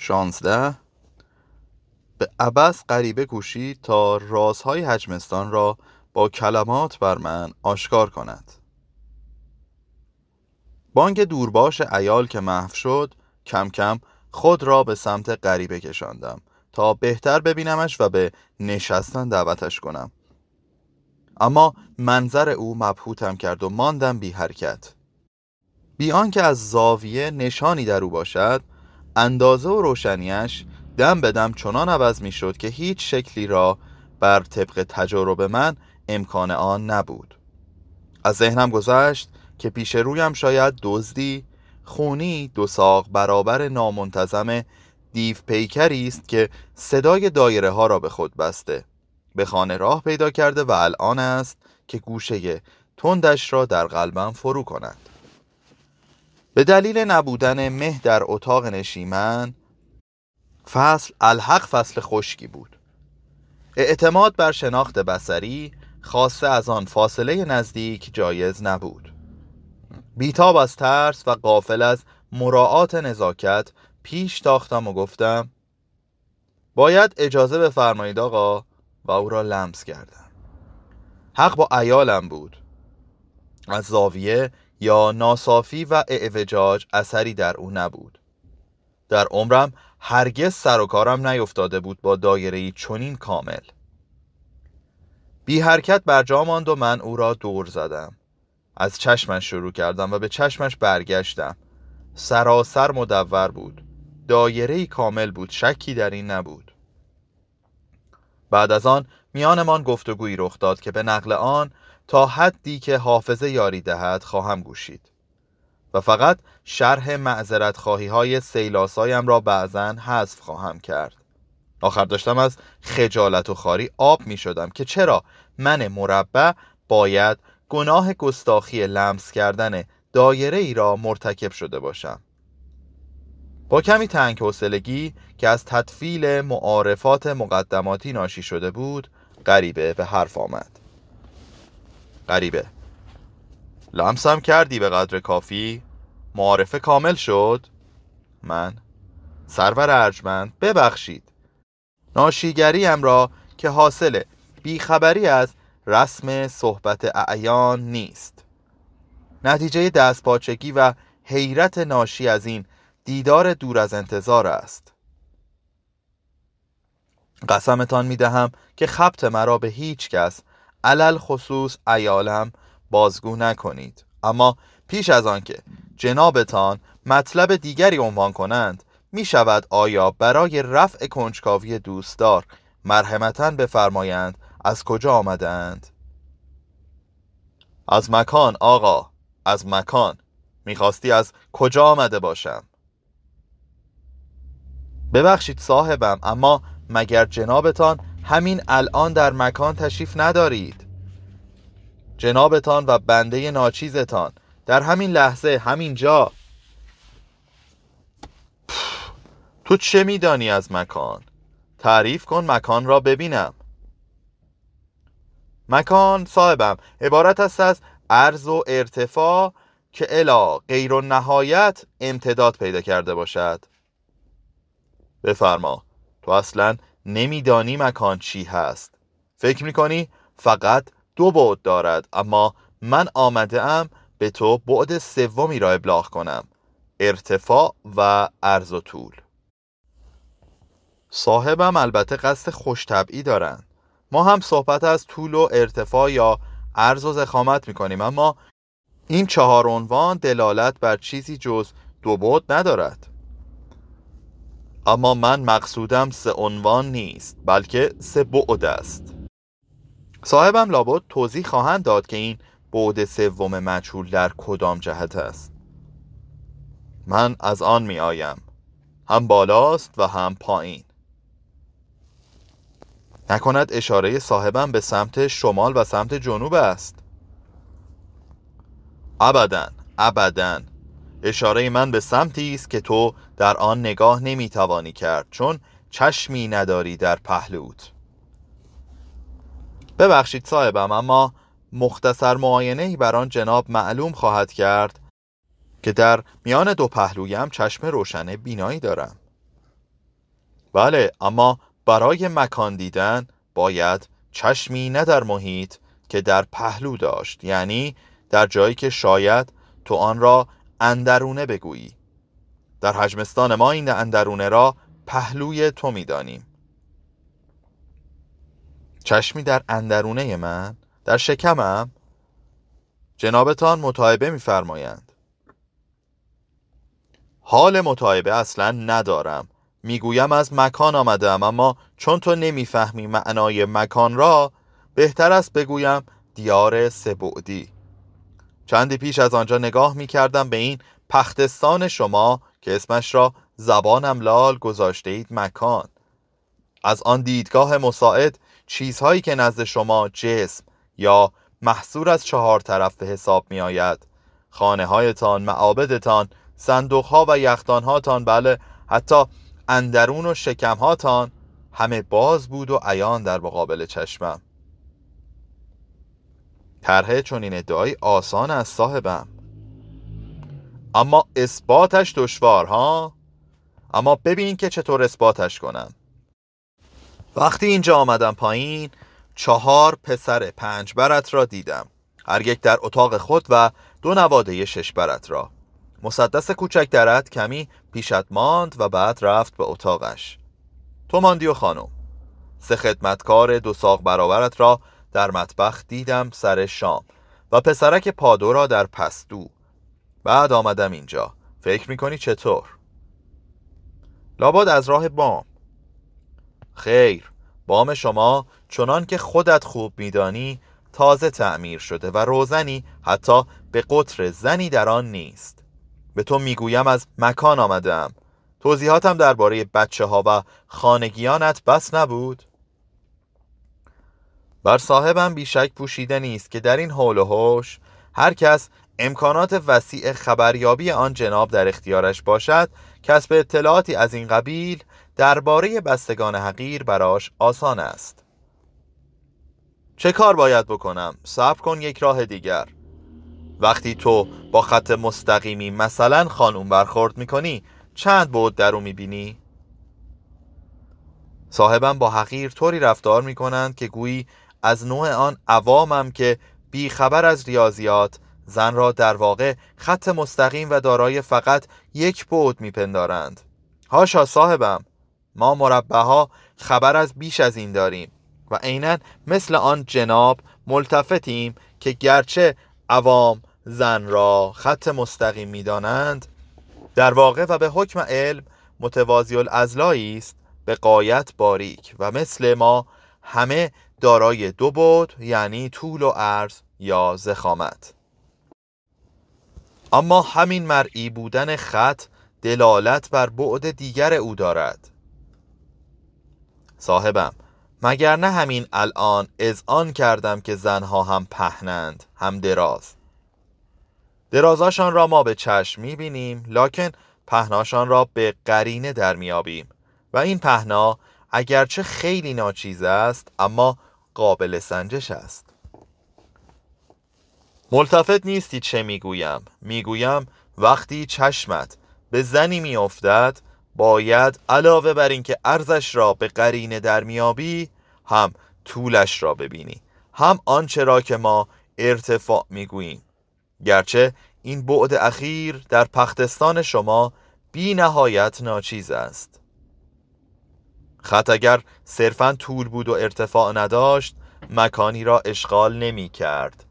شانزده. به عبس غریبه کوشید تا رازهای حجمستان را با کلمات بر من آشکار کند. بانگ دورباش ایال که محو شد کم کم خود را به سمت غریبه کشاندم تا بهتر ببینمش و به نشستن دعوتش کنم. اما منظر او مبهوتم کرد و ماندم بی حرکت. بی آنکه از زاویه نشانی در او باشد اندازه و روشنیش دم به دم چنان عوض می شد که هیچ شکلی را بر طبق تجارب من امکان آن نبود. از ذهنم گذشت که پیش رویم شاید دزدی خونی دو ساق برابر نامنتظم دیو پیکری است که صدای دایره ها را به خود بسته به خانه راه پیدا کرده و الان است که گوشه تندش را در قلبم فرو کند. به دلیل نبودن مه در اتاق نشیمن فصل الحق فصل خشکی بود. اعتماد بر شناخت بسری خاصه از آن فاصله نزدیک جایز نبود. بیتاب از ترس و قافل از مراعات نزاکت پیش تاختم و گفتم باید اجازه بفرمایید آقا و او را لمس کردم. حق با ایالم بود. از زاویه یا ناصافی و اعوجاج اثری در او نبود. در عمرم هرگز سر و کارم نیفتاده بود با دایره چنین کامل. بی حرکت بر جا ماند و من او را دور زدم. از چشمش شروع کردم و به چشمش برگشتم. سراسر مدور بود. دایره کامل بود شکی در این نبود. بعد از آن میانمان گفتگویی رخ داد که به نقل آن تا حدی که حافظه یاری دهد خواهم گوشید. و فقط شرح معذرت خواهی های سیلاسایم را بعضا حذف خواهم کرد. آخر داشتم از خجالت و خاری آب می شدم که چرا من مربع باید گناه گستاخی لمس کردن دایره ای را مرتکب شده باشم. با کمی تنگ حوصلگی که از تطفیل معارفات مقدماتی ناشی شده بود غریبه به حرف آمد. غریبه. لمسم کردی به قدر کافی؟ معارفه کامل شد؟ من. سرور ارجمند ببخشید. ناشیگریم را که حاصل بیخبری از رسم صحبت اعیان نیست. نتیجه دستپاچگی و حیرت ناشی از این دیدار دور از انتظار است. قسمتان می دهم که خبت مرا به هیچ کس علل خصوص ایالم بازگو نکنید. اما پیش از آنکه جنابتان مطلب دیگری عنوان کنند می شود آیا برای رفع کنجکاوی دوستدار مرحمتا بفرمایند از کجا آمدند از مکان آقا از مکان. می‌خواستی از کجا آمده باشم؟ ببخشید صاحبم اما مگر جنابتان همین الان در مکان تشریف ندارید؟ جنابتان و بنده ناچیزتان در همین لحظه همین جا. تو چه میدانی از مکان؟ تعریف کن مکان را ببینم. مکان صاحبم عبارت است از عرض و ارتفاع که الا غیر و نهایت امتداد پیدا کرده باشد. بفرما. تو اصلا نمیدانی مکان چی هست. فکر می‌کنی فقط دو بعد دارد اما من آمده ام به تو بعد سومی را ابلاغ کنم ارتفاع و عرض و طول. صاحبم البته قصد خوش طبعی دارند. ما هم صحبت از طول و ارتفاع یا عرض و زخامت می‌کنیم اما این چهار عنوان دلالت بر چیزی جز دو بعد ندارد. اما من مقصودم سه عنوان نیست بلکه سه بعد است. صاحبم لابد توضیح خواهند داد که این بعد سوم مجهول در کدام جهت است. من از آن می آیم. هم بالاست و هم پایین. نکند اشاره صاحبم به سمت شمال و سمت جنوب است. ابدا ابدا. اشاره من به سمتی است که تو در آن نگاه نمی‌توانی کرد چون چشمی نداری در پهلوت ببخشید صاحبم اما مختصر معاینه بر آن جناب معلوم خواهد کرد که در میان دو پهلویم چشم روشن بینایی دارم. بله اما برای مکان دیدن باید چشمی نه در محیط که در پهلو داشت یعنی در جایی که شاید تو آن را اندرونه بگویی. در حجمستان ما این اندرونه را پهلوی تو می‌دانیم. چشمی در اندرونه من در شکمم. جنابتان متعبه میفرمایند. حال متعبه اصلا ندارم. می‌گویم از مکان آمدم اما چون تو نمی‌فهمی معنای مکان را بهتر است بگویم دیار سبعدی. چندی پیش از آنجا نگاه می کردم به این پختستان شما که اسمش را زبانم لال گذاشته اید مکان. از آن دیدگاه مساعد چیزهایی که نزد شما جسم یا محصور از چهار طرف به حساب می آید خانه هایتان، معابدتان، صندوق ها و یختان هاتان بله حتی اندرون و شکم هاتان همه باز بود و عیان در مقابل چشمم. طرح این ادعای آسان از صاحبم. اما اثباتش دشوار ها؟ اما ببین که چطور اثباتش کنم. وقتی اینجا آمدم پایین چهار پسر پنج برت را دیدم. هر یک در اتاق خود و دو نواده شش برت را. مسدس کوچک درت کمی پیشت ماند و بعد رفت به اتاقش. تو ماندی و خانم. سه خدمتکار دو ساق برابرت را در مطبخ دیدم سر شام و پسرک پادو را در پستو. بعد آمدم اینجا. فکر می‌کنی چطور؟ لابد از راه بام. خیر بام شما چنان که خودت خوب میدانی تازه تعمیر شده و روزنی حتی به قطر زنی در آن نیست. به تو می‌گویم از مکان آمدم توضیحاتم درباره بچه ها و خانگیانت بس نبود؟ بر صاحبم بیشک پوشیده نیست که در این حول و حوش هر کس امکانات وسیع خبریابی آن جناب در اختیارش باشد کسب اطلاعاتی از این قبیل درباره بستگان حقیر براش آسان است چه کار باید بکنم؟ صبر کن یک راه دیگر وقتی تو با خط مستقیمی مثلا خانوم برخورد می‌کنی چند بود در او می‌بینی؟ صاحبم با حقیر طوری رفتار می‌کنند که گویی از نوع آن عوامم که بیخبر از ریاضیات زن را در واقع خط مستقیم و دارای فقط یک بود میپندارند. هاشا صاحبم ما مربه خبر از بیش از این داریم و عینا مثل آن جناب ملتفتیم که گرچه عوام زن را خط مستقیم می‌دانند در واقع و به حکم علم متوازی الازلایی است به قایت باریک و مثل ما همه دارای دو بود یعنی طول و عرض یا زخامت. اما همین مرئی بودن خط دلالت بر بعد دیگر او دارد. صاحبم مگر نه همین الان از آن کردم که زنها هم پهنند هم دراز. درازاشان را ما به چشم می‌بینیم لکن پهناشان را به قرینه در میابیم و این پهنا اگرچه خیلی ناچیز است اما قابل سنجش است. ملتفت نیستی چه می‌گویم. می‌گویم وقتی چشمت به زنی میافتد باید علاوه بر اینکه ارزش را به قرینه در میابی هم طولش را ببینی. هم آنچه را که ما ارتفاع می‌گوییم. گرچه این بعد اخیر در پختستان شما بی نهایت ناچیز است. خط اگر صرفا طول بود و ارتفاع نداشت مکانی را اشغال نمی کرد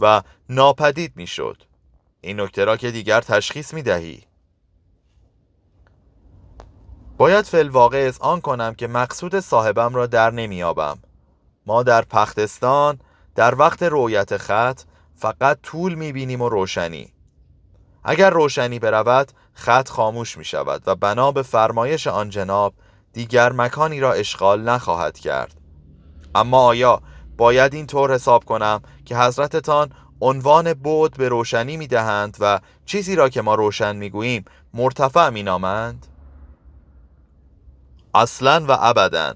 و ناپدید می شد. این نکته را که دیگر تشخیص می دهی. باید فل واقع از آن کنم که مقصود صاحبم را در نمیابم ما در پختستان در وقت رویت خط فقط طول می‌بینیم و روشنی. اگر روشنی برود خط خاموش می شود و بنا به فرمایش آن جناب دیگر مکانی را اشغال نخواهد کرد. اما آیا باید این طور حساب کنم که حضرتتان عنوان بود به روشنی می دهند و چیزی را که ما روشن می گوییم مرتفع می نامند؟ اصلا و ابدا.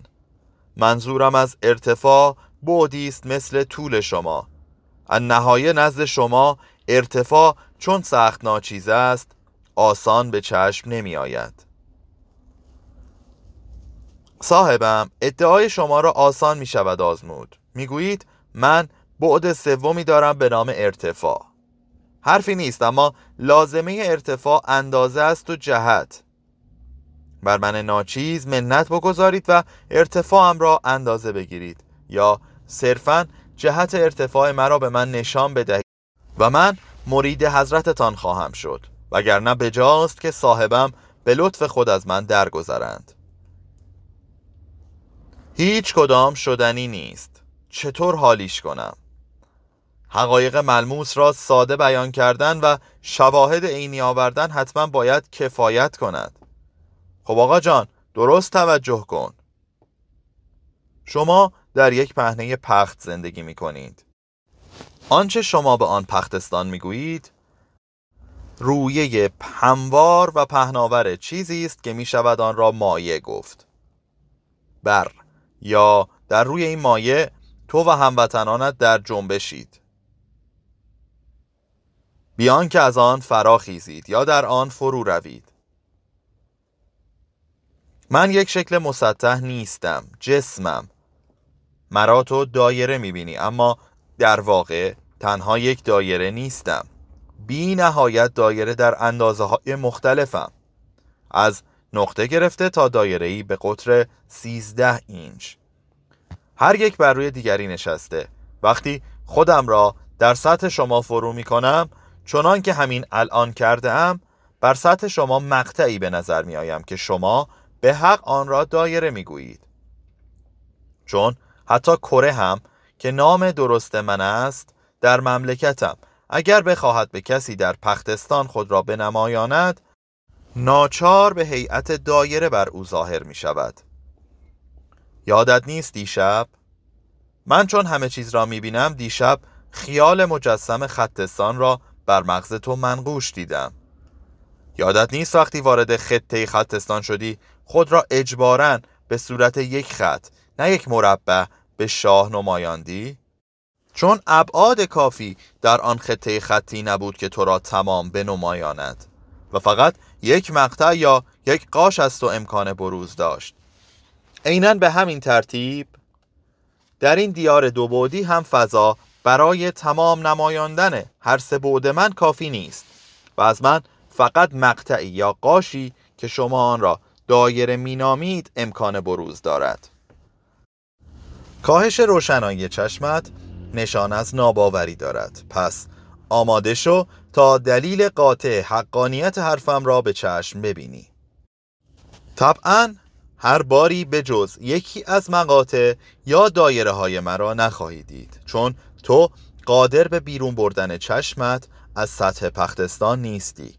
منظورم از ارتفاع بودی است مثل طول شما. نهایه نزد شما ارتفاع چون سخت ناچیز است آسان به چشم نمی آید صاحبم ادعای شما را آسان می شود آزمود. می‌گویید من بعد سومی دارم به نام ارتفاع. حرفی نیست اما لازمه ارتفاع اندازه است و جهت. بر من ناچیز منت بگذارید و ارتفاعم را اندازه بگیرید. یا صرفا جهت ارتفاع مرا به من نشان بدهید. و من مرید حضرتتان خواهم شد وگرنه بجاست که صاحبم به لطف خود از من درگذرند. هیچ کدام شدنی نیست. چطور حالیش کنم؟ حقایق ملموس را ساده بیان کردن و شواهد عینی آوردن حتما باید کفایت کند. خب آقا جان درست توجه کن. شما در یک پهنه پخت زندگی می کنید. آنچه شما به آن پختستان می گویید رویه هموار و پهناور چیزی است که می شود آن را مایه گفت. بر. یا در روی این مایه تو و هموطنانت در جنبشید. بیان که از آن فراخیزید یا در آن فرو روید. من یک شکل مسطح نیستم جسمم. مرا تو دایره می‌بینی اما در واقع تنها یک دایره نیستم. بی نهایت دایره در اندازه های مختلفم. از نقطه گرفته تا دایره ای به قطر 13 اینچ. هر یک بر روی دیگری نشسته. وقتی خودم را در سطح شما فرو می کنم چنان که همین الان کرده ام بر سطح شما مقطعی به نظر می آیم که شما به حق آن را دایره می گویید چون حتی کره هم که نام درست من است در مملکتم اگر بخواهد به کسی در پختستان خود را بنمایاند ناچار به هیئت دایره بر او ظاهر می شود یادت نیست دیشب؟ من چون همه چیز را می بینم دیشب خیال مجسم خطستان را بر مغز تو منقوش دیدم یادت نیست وقتی وارد خطه خطستان شدی خود را اجبارا به صورت یک خط نه یک مربع به شاه نمایاندی؟ چون ابعاد کافی در آن خطه خطی نبود که تو را تمام بنمایاند و فقط یک مقطع یا یک قاش از تو امکان بروز داشت. عینا به همین ترتیب در این دیار دو بودی هم فضا برای تمام نمایاندن هر سه بعد من کافی نیست و از من فقط مقطعی یا قاشی که شما آن را دایره مینامید امکان بروز دارد. کاهش روشنایی چشمت نشان از ناباوری دارد. پس آماده شو تا دلیل قاطع حقانیت حرفم را به چشم ببینی. طبعا هر باری به جز یکی از مقاطع یا دایره های مرا نخواهی دید چون تو قادر به بیرون بردن چشمت از سطح پختستان نیستی.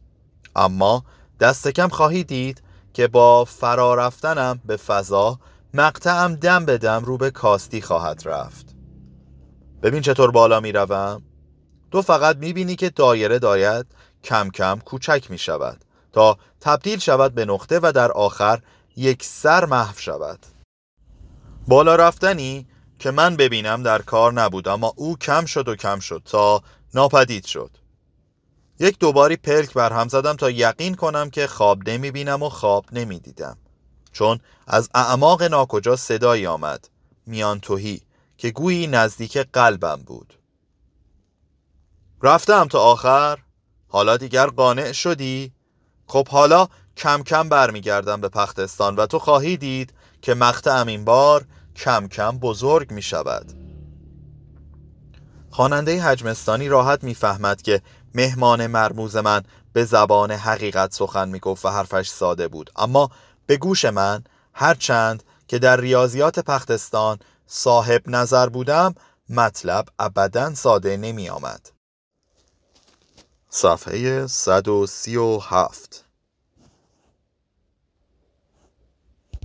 اما دست کم خواهی دید که با فرا رفتنم به فضا مقطعم دم به دم رو به کاستی خواهد رفت. ببین چطور بالا می روم تو فقط می بینی که دایره داید کم کم کوچک می شود تا تبدیل شود به نقطه و در آخر یک سر محو شود. بالا رفتنی که من ببینم در کار نبود اما او کم شد و کم شد تا ناپدید شد. یک دوباری پلک بر هم زدم تا یقین کنم که خواب نمی بینم و خواب نمی دیدم چون از اعماق ناکجا صدایی آمد میان توهی که گویی نزدیک قلبم بود. رفتم تا آخر. حالا دیگر قانع شدی؟ خب حالا کم کم برمیگردم به پختستان و تو خواهی دید که مقطعم این بار کم کم بزرگ می شود خواننده حجمستانی راحت می‌فهمد که مهمان مرموز من به زبان حقیقت سخن می‌گفت و حرفش ساده بود. اما به گوش من هرچند که در ریاضیات پختستان صاحب نظر بودم مطلب ابدا ساده نمی آمد صفحه 137